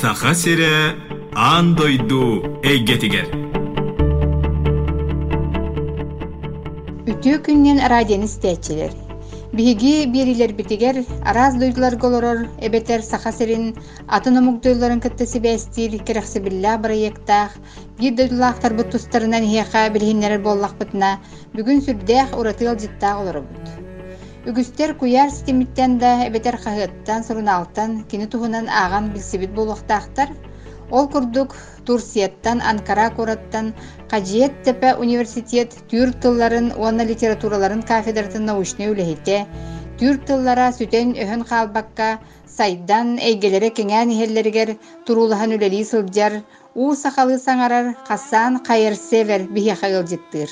Саха сире аан дойду эйгетигер. Үтүү күннен радион истечилер. Биһиги бирилер битигер араас дойдулар голорор эбетер сахасырин атын омугдойларын кыттысы бэстир керексибилля проекттах бир дойдулаахтар бут тустарынан хияха билхиннерер боллахпытына бүгүн сүрдээх уратыал жыттаах олоробут. Үгүстер куяр системиттен да эбетер хаһыттан сурунаалтан кини туһунан ааган билсибит болуохтаахтар Ол курдук Турсияттан, Анкара кураттан, Қажиет тепе университет түр тылларын, уанна литератураларын кафедратын научный үлехите, түр тыллара сүтен өһөн халбакка, сайдан эйгелере кеңән ихеллергер, турулахан үлели сылджар, у сахалы саңарар, хасан қайыр север бихе жыттыр.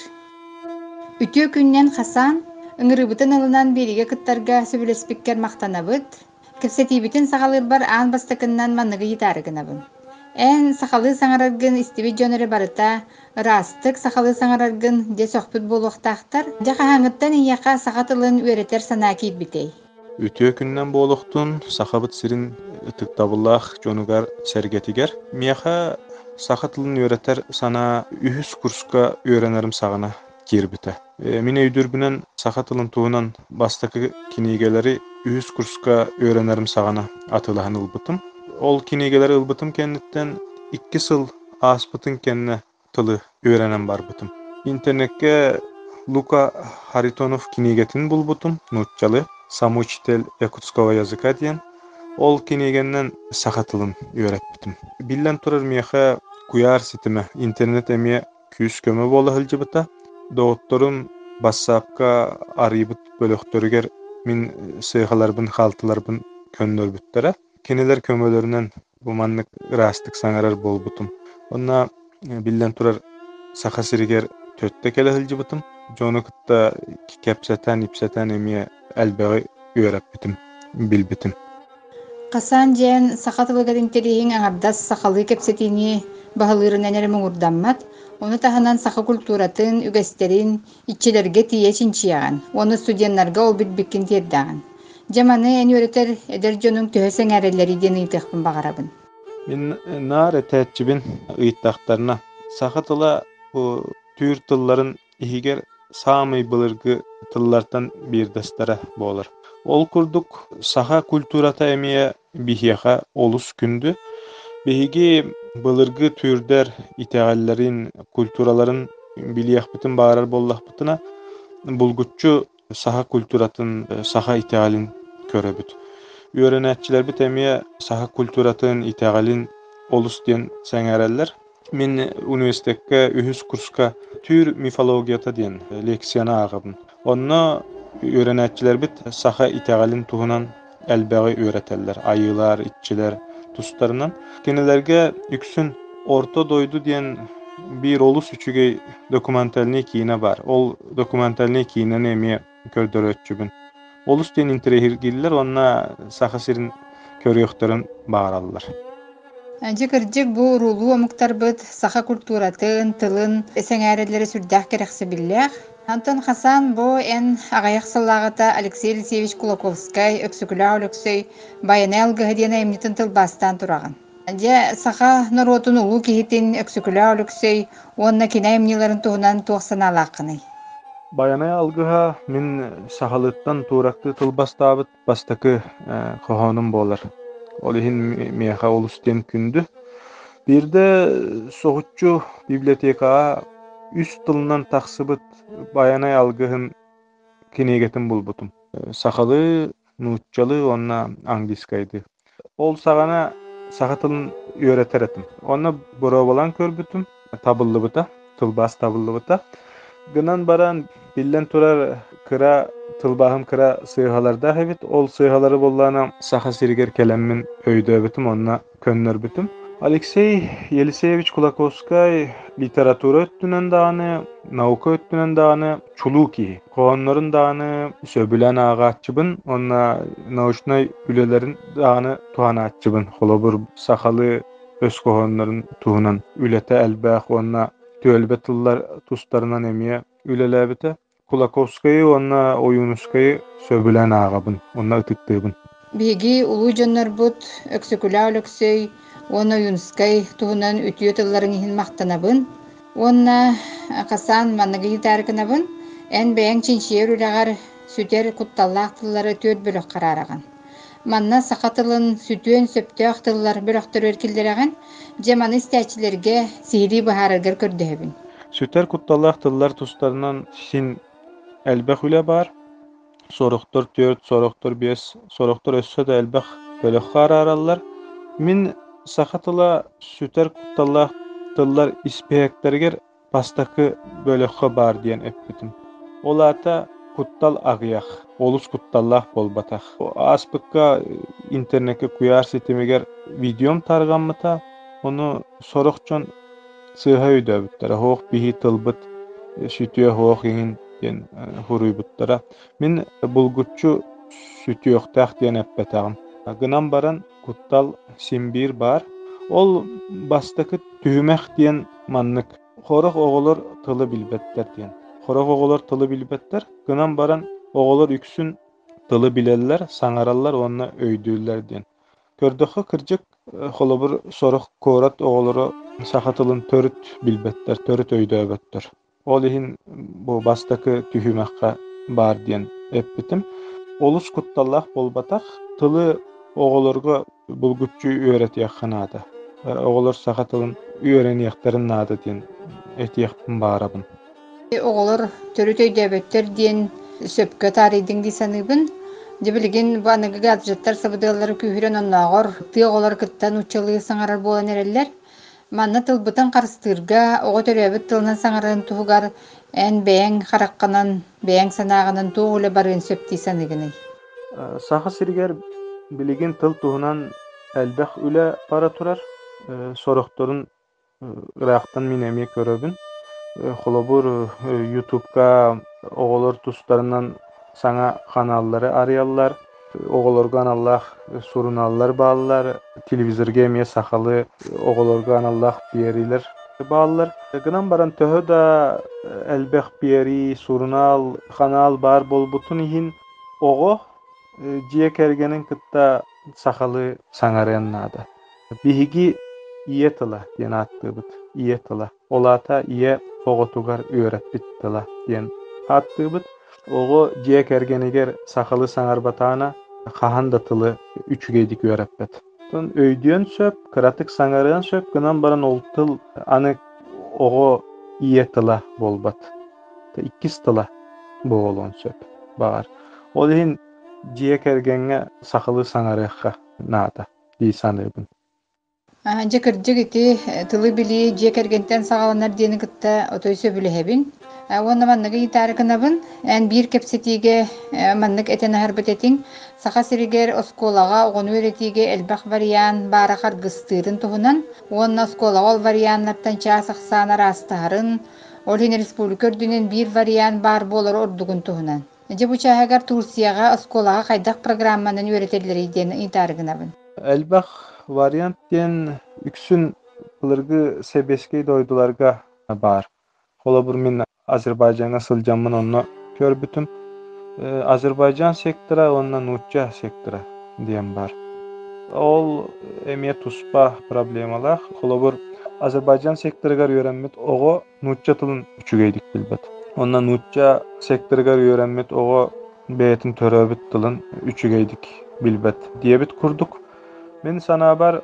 Үтө күннен хасан, ыңырыбытын алынан бериге кыттарга сөбілеспеккер мақтанабыт, кепсетибитин сағалыр бар аан бастакыннан манныгы йитарыгынабын. Эн сахалы саңараргын истиби жөнөрө барыта, растык сахалы саңараргын де сохпут болуқтақтар, жака хаңыттан ияка сахатылын үеретер санаа кийбитей. Үтө күннен болуқтун сахабыт сирин ытыктабыллах жонугар сергетигер. Мияха сахатылын үеретер сана үхүс курска үеренерим сагана кирбите. Мен өйдүрбүнен сахатылын туунан бастакы кинигелери үхүс курска үеренерим сагана атылахан ылбытым. Ол кинегелер ылбытым кенниттен икки сыл ааспытын кенне тылы өөренен барбытым. Интернетке Лука Харитонов кинегетин булбутум, нутчалы, самучитель якутского языка диен. Ол кинегеннен сахатылын өөреппитим. Биллен турар меха куяр ситиме интернет эме күс көмө болы хылжыбыта. Доотторум бассапка арыйбыт бөлөктөрүгер мин сыйхаларбын халтыларбын көннөрбүттере кинилер көмөлөрүнөн бу маннык ырастык саңарар болбутум. Онна биллен турар саха сиригер төттө келе хылжыбытым жону кытта кепсетен ипсетен эмие элбеги үөреппитим билбитим. Қасан жен сахатылыгатын терихин аңардас сахалы кепсетини баһалыырын энер муңурдаммат, оны таһанан саха культуратын, үгестерин, иччилерге тие чинчияған. Оны студенттарга ол бит биккин тиердаган. Жаманы ән өретер эдер жонун төһөсең әрелери ден ыйтыхпын бағарабын. Мен нар этәтчибин ыйттактарына сахатыла бу түр тылларын ихигер самый былыргы тыллартан бирдестері болар. Ол курдук саха культурата эмие бихияха олус күндү. Бихиги былыргы түрдер итегаллерин, культураларын билияхпытын баарар боллахпытына булгуччу саха культуратын, саха итегалин көрөбүт. Үйрөнәтчилер бит эмие саха культуратын итегалин олус диен сәңәрәлләр. Мен университетке үһүс курска түр мифологията диен лекцияна агыбын. Онно үйрөнәтчилер бит саха итегалин туһунан әлбәгы үйрәтәлләр. Айылар, итчилер тустарынан кенелерге үксүн орто дойду диен бир олус үчүгей документальный кийине бар. Ол документальный кийинен эми көрдөрөтчүбүн. Олус диен интерехиргиллер онна сахасирин көрүөхтөрүн баараллар. Анчы кырдьык бу рулуу омуктарбыт саха культуратын, тылын, эсэҥээрэллери сүрдээх керехсе биллээх. Антон Хасан бу эн агаяк саллагата Алексей Алексеевич Кулаковскай өксүкүлää өлөксөй баяны алгыһы диэн эмнитин тылбастан тураган. Анча саха норотун улуу киһитин өксүкүлää өлөксөй уонна кина эмниларын туһунан туохсанаалааккыный. Баянай алгыха мин сахалыттан туракты тылбастаабыт бастакы кохонум болар. Ол ихин меха олустен күндү. Бирде соғуччу библиотекаа үс тылынан тахсыбыт баянай алгыһын кинегетин булбутум. Сахалы, нууччалы, онна англискайды. Ол сагана саха тылын үйрөтеретим. Онна боробалан көрбүтүм, табыллыбыта, тылбас табыллыбыта. Гынан баран биллен турар кыра тылбахым кыра сыйхаларда хебит ол сыйхалары боллана саха сиригер келеммин өйдөбүтүм онна көннөрбүтүм Алексей Елисеевич Кулаковскай литература өттүнен даганы, наука өттүнен даганы чулуки, кооннорун даганы сөбүлен агачыбын, онна научный үлелерин даганы туанаачыбын. Холобур сахалы өс кооннорун туунан үлете элбэх, онна төлбе тыллар тустарынан эмие үлелебите. Кулаковскай онна оюнускай сөбүлен агабын, онна ытыктыыбын. Биһиги улуу дьоннорбут өксөкүлэ өлөксөй уонна юнскай туһунан үтүө тылларын иһин мактанабын уонна касан манныгы тааркынабын эн бэйэң чинчиер үлэҕэр сүтер кутталлаах тыллары түөт бөлөх караараган манна сахатылын сүтүөн сөптөөх тыллар бөлөхтөрөр киллерэгэн жаманы истээчилерге сиһирии быһаараргар көрдөһөбүн. Сүтер кутталлах тыллар тустарынан син элбэх үлэ бар. Сорохтор төрт, сорохтор бес, сорохтор өссө да элбэх бөлөх аралар. Мин сахатыла сүтер кутталлах тыллар испеектергер пастакы бөлөхө бар диен эппитим. Олата куттал агыях, олус кутталлах болбатах. Аспыкка интернетке куяр сетимигер видеом тарганмыта, onu sorokчон сыыһа үйдөөбүттара хоох биһи тылбыт сүтүө yen e, huruybutlara. Min bulgutçu sütü yoqtaq diyen əppətağın. Gınan baran kuttal simbir bar. Ol bastakı tühümək diyen mannık. Xoraq oğulur tılı bilbətlər diyen. Xoraq oğulur tılı bilbətlər. Gınan baran oğulur yüksün tılı bilerler, sanarallar onunla öydüyürler diyen. Gördüğü kırcık e, xolobur soruq korat oğuluru saxatılın törüt bilbətlər, törüt öydü əbətlər. Ол иһин бу бастакы түһүмэххэ баар диэн эппитим. Олус кутталлах болбатах тылы оҕолорго булгуччу үөретиэххэ наада оҕолор сахатылын үөрэниэхтерин наада диэн этиэхпин баарабын. Оҕолор төрүт өйдөөбөттөр диэн сөпкө таарыйдың дии саныыбын Дебилигин баныгы гаджеттар сабыдылары күйһүрен онноогор тыа оҕолор кыттан учалыы саҥарар буолан эрэллэр манна тылбытын харыстыырга оҕо төрөбүт тылынан саҥарарын туһугар эн бэйэң харакканан бэйэң санааҕынан туох үлэ барыын сөптии саныгыный саха сиригер билигин тыл туһунан элбэх үлэ бара турар. Сорохторун ыраахтан мин эмиэ көрөбүн. Холобур ютубка оҕолор тустарынан саҥа ханаллары арыаллар оҕолорго аналлах суруналлар бааллар телевизорге эмиэ сахалы оҕолорго аналлах биэрилер бааллар гынан баран төһө да элбэх биэри сурунал ханаал баар болбутун иһин оҕо дьиэ кэргэнин кытта сахалы саҥарыан наада биһиги ие тыла диэн ааттыыбыт ие тыла олаата ие оҕотугар үөрэппит тыла диэн ааттыыбыт Кэргэнигэр сахалы саҥарбатаана хаһан да тылы үчүгейдик үөрэппэт тон өйдүөн сөп кыратык саҥарыан сөп гынан баран ол тыл аны ие тыла болбат ол иһин дьиэ кэргэҥҥэ сахалы саҥарыахха наата дии саныыбын. Дьекырдьык ити тылы били дьиэ кэргэнтэн саҕаланар диэни кытта отой сөбүлэһэбин Уонна манныгы итаары кынабын, эн биир кепсетиге маннык этен аһарбытетиң, саха сиригер осколага оҕону өретиге элбах вариан баара харгыстыырын туһунан, уонна осколага ол варианнаттан чаа сахсаана растаарын, ол хин республика өрдүнен биир вариан бар болор ордугун туһунан. Же бу чааһагар Турцияга осколага хайдах программанын үөретеллери диэн итаары кынабын. элбах вариант диэн үксүн былыргы себескей дойдуларга бар холобур мин Азербайджанга сылдьаммын онно көрбүтүм Азербайджан сектора онна нучча сектора диэн бар ол эмиэ туспа проблемалах холобур Азербайджан секторугар үөрэммит ого нучча тылын үчүгейдик билбет онна нучча секторугар үөрэммит ого бээтин төрөөбүт тылын үчүгейдик билбет диэбит курдук Мен санаабар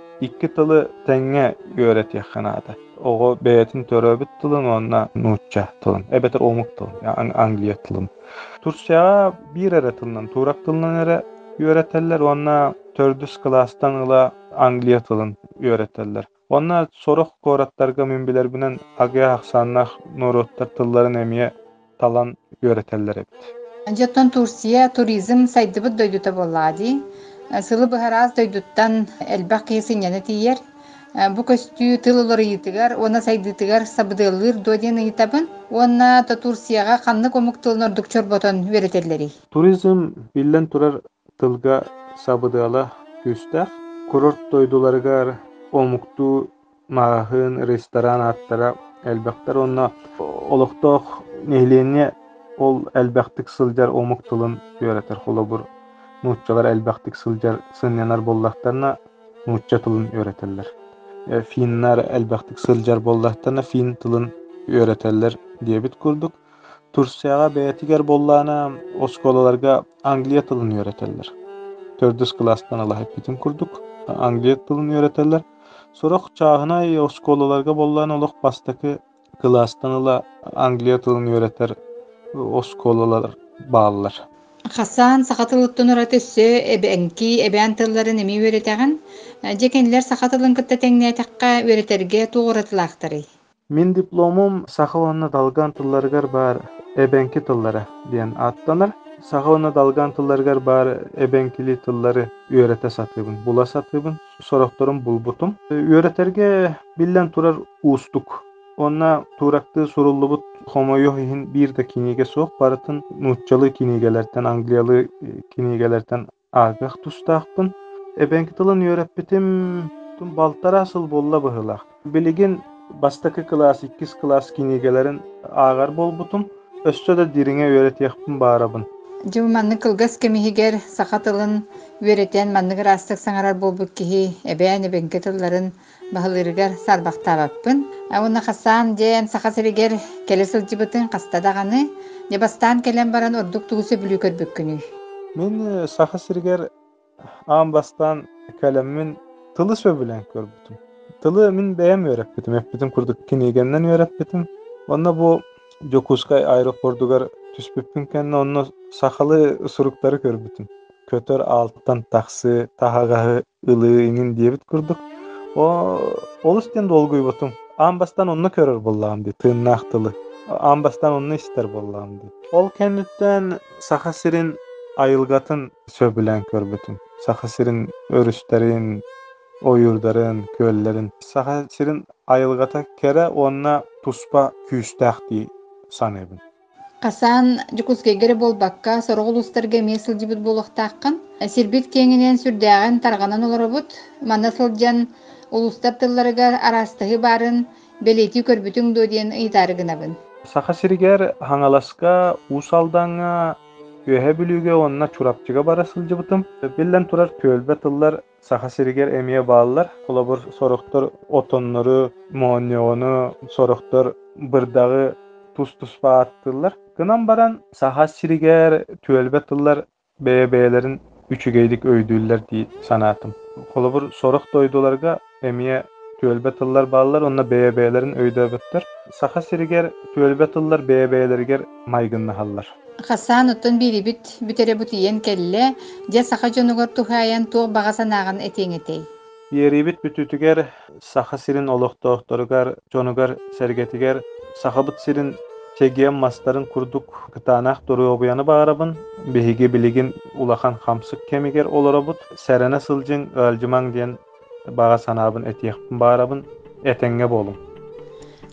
ogo beýetin törebit dilin onda Nuçça dilin. Ebeter olmak dilin. Yani Angliýa dilin. Turçya bir ara tılından, Turak tılından ara öğretirler. Onunla tördüz klastan ila Angliya tılın öğretirler. Onunla soruq koratlarga min bilen bilen agya haksanna nurotlar tılların emiye talan öğretirler hep. Ancaktan Tursiya turizm saydı bu döydüte bolladi. Sılı bu haraz döydütten elbaqiyesi. Бу көстүү тыл йытыгар, она сайдытыгар сабыдылыр доден ыйтабын. Онна та Турцияга канны комук тылын ордук чорботон веретеллери. Туризм биллен турар тылга сабыдыала күстах. Курорт дойдуларыгар омукту мағын ресторан аттара элбактар онна олохтох нехленне ол элбактык сылжар омук тылын үөретер холобур нууччалар элбэхтик сылдьар сыннянар боллахтарына нуучча тылын E, Finnar elbette sılcar bollahtan fin tılın öğreterler diye bit kurduk. Tursiyaga beyetiger bollana oskolalarga Angliya tılını öğreterler. Tördüz klastan Allah hep bitim kurduk. Angliya tılını öğreterler. Sonra çağına e, oskolalarga bollana oluk bastaki klastan Allah Angliya tılını öğreter. E, oskolalar bağlılar. Хасан сахатылыттын ырат өссө эбэнки эбээн тылларын эми үөретэгин жекенлер сахатылын кытта теңнээтэкка үөретерге тугуратылаактары Мин дипломум сахаванна далган тылларгар бар эбенки тыллары диэн аттанар. Сахаванна далган тылларгар бар эбенкили тыллары үөрете сатыбын, була сатыбын, сорокторум булбутум. Үөретерге биллен турар устук. Онна туракты суруллубут хомойо хин бир да киниге соқ барытын нутчалы кинигелерден, англиялы э, кинигелерден агах тустаақпын. Эбенки тылын үөреппитим балтар асыл болла быһылаах. Билигин бастакы класс, иккис класс кинигелерин аагар болбутум. Өссө да дириңе үөретиэхпин баарабын. Жыл манны кылгас кемихигер сахатылын үөретен баһылырыгар сарбахтаабаппын. Ауна хасан ден сахасыригер келе сылжыбытын кастадаганы Небастан келен баран ордук тугусы бүлүү көрбүккүнү. Мен э, саха сиргер аан бастан кәлеммин тылы сөбүлен көрбүтүм. Тылы мин бәйәм өйрәппитим, эппитим курдук кинигеннен өйрәппитим. Онна бу Жокускай аэропортугар түспүппүн кэнне онно сахалы суруктары көрбүтүм. Көтөр алттан тахсы, тахагаһы ылыы иңин диэбит курдук. Олустен долгуйбутум. Амбастан онно көрөр боллаам ди, тыыннаах тылы. Амбастан онно истер боллаам ди. Ол кенниттен сахасирин айылгатын сөбүлен көрбүтүм. Сахасирин өрүстерин, ойурдарын, көллерин. Сахасирин айылгата кере онна туспа күүстәах ди саныбын. Касан жукускегере болбакка сорогул устарга манна сылдьан улустар тылларыгар арастыһы барын белети көрбүтүң дуо диэн ыйтаарыгынабын Саха сиригер хаңаласка усалдаңа үөһэ бүлүүгэ онна чурапчыга бара сылжыбытым. Биллен турар көлбе тыллар саха сиригер эмиэ бааллар. Колобур сорохтор отоннору, мооньону, сорохтор бырдагы тус туспа аттылар. Гынан баран саха сиригер түөлбе тыллар бэйэ-бэйэлэрин үчүгейдик өйдүүллэр дии санаатым. Колобур сорох дойдуларга эмиэ түөлбе тыллар бааллар, онна бэйэ-бэйэлэрин өйдөбөттөр. Саха сиригер түөлбе тыллар бэйэ-бэйэлэригер майгыннаһаллар. Хасан оттон бирибит бүтере бутиен келле же саха жонугор тухаян туох бага санаагын этеңетей Иерибит бүтүтүгер саха сирин олохтоохторугар, жонугар сергетигер, сахабыт сирин чегием мастарын курдук кытаанах доруобуяны баарабын, беһиге билигин улахан хамсык кемигер олоробут, сәрене сылжың ылжымаң диен бага санаабын этиехпин баарабын, этеңге болум.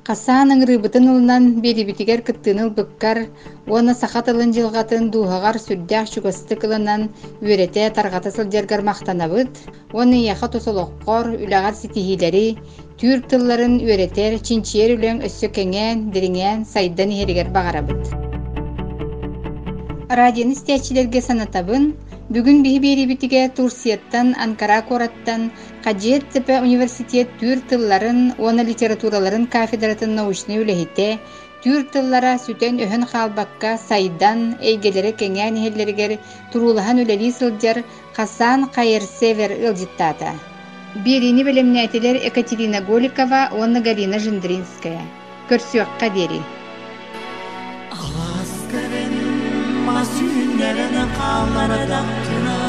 Хасан ыңрыбытын ылынан берибитигер кыттыыныл быккар, уона сахат ылын жылгатын дуһагар сүрдäх чугастык ылынан үөрете таргата сылдьаргар мактанабыт, уона яха тосолоққор, үлэгар ситиһилери, түр тылларын үөретер, чинчиер үлэң өссө кеңен, дириңен, сайдан иһеригер багарабыт. Радион истиячилерге санатабын, Бүгүн биһи биэрибитиге Турсияттан, Анкара кораттан, Хаджиет Цепе университет түр тылларын, уона литератураларын кафедратын научный үлэхите, түр тыллара сүтен өһөн хаалбакка сайдан, эйгелери кеңään иһеллеригер турулахан үлэли сылдьар Хасан Кайыр Север ылжыттаата. Бирини белемнәтилер Екатерина Голикова, уонна Галина Жиндринская. Көрсүөкка дери. Alaska'nın masünlerine kallardağına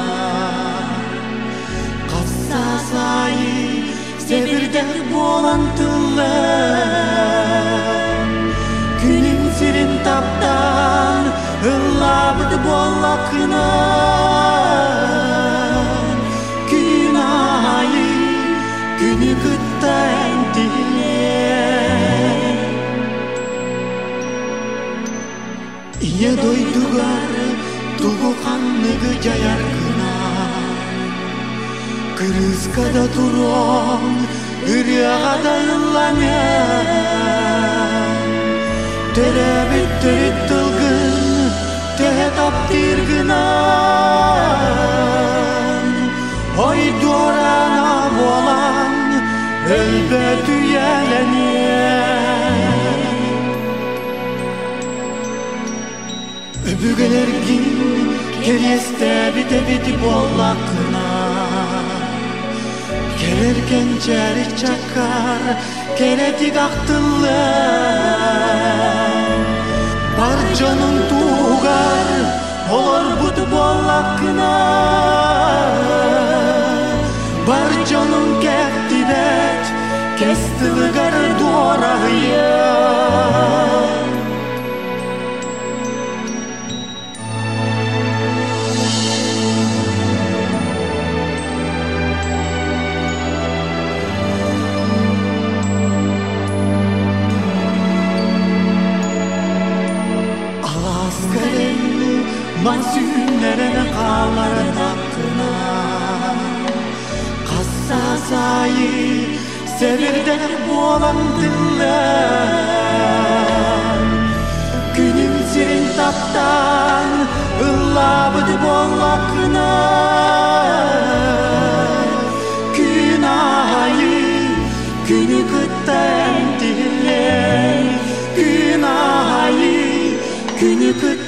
Kassasayı sevirder bolantılar Günün sirin taptan ıllabıdı bollakına Gün ayı günü gıtta entiler Iya doydugar tugu 脱ぎゃやるくなクルスカだとろんぐりゃはだいらにゃテレビテリトルグンテヘタプティルグナおいどらなぼらん Elbet üyelenir Öbürgeler Kereste bite biti bollakına Kererken çeri çakar Keretik aktıllar Barcanın tuğar Olur but bollakına Barcanın kettibet Kestiligar duarahıyar Mahzünlerine kağların hakkına. Kassa sayı Sevirden boğulan dinler. Günüm sirin taptan Illabıdı bollakına Günahı Günü kıttan diller. Günahı Günü kıttan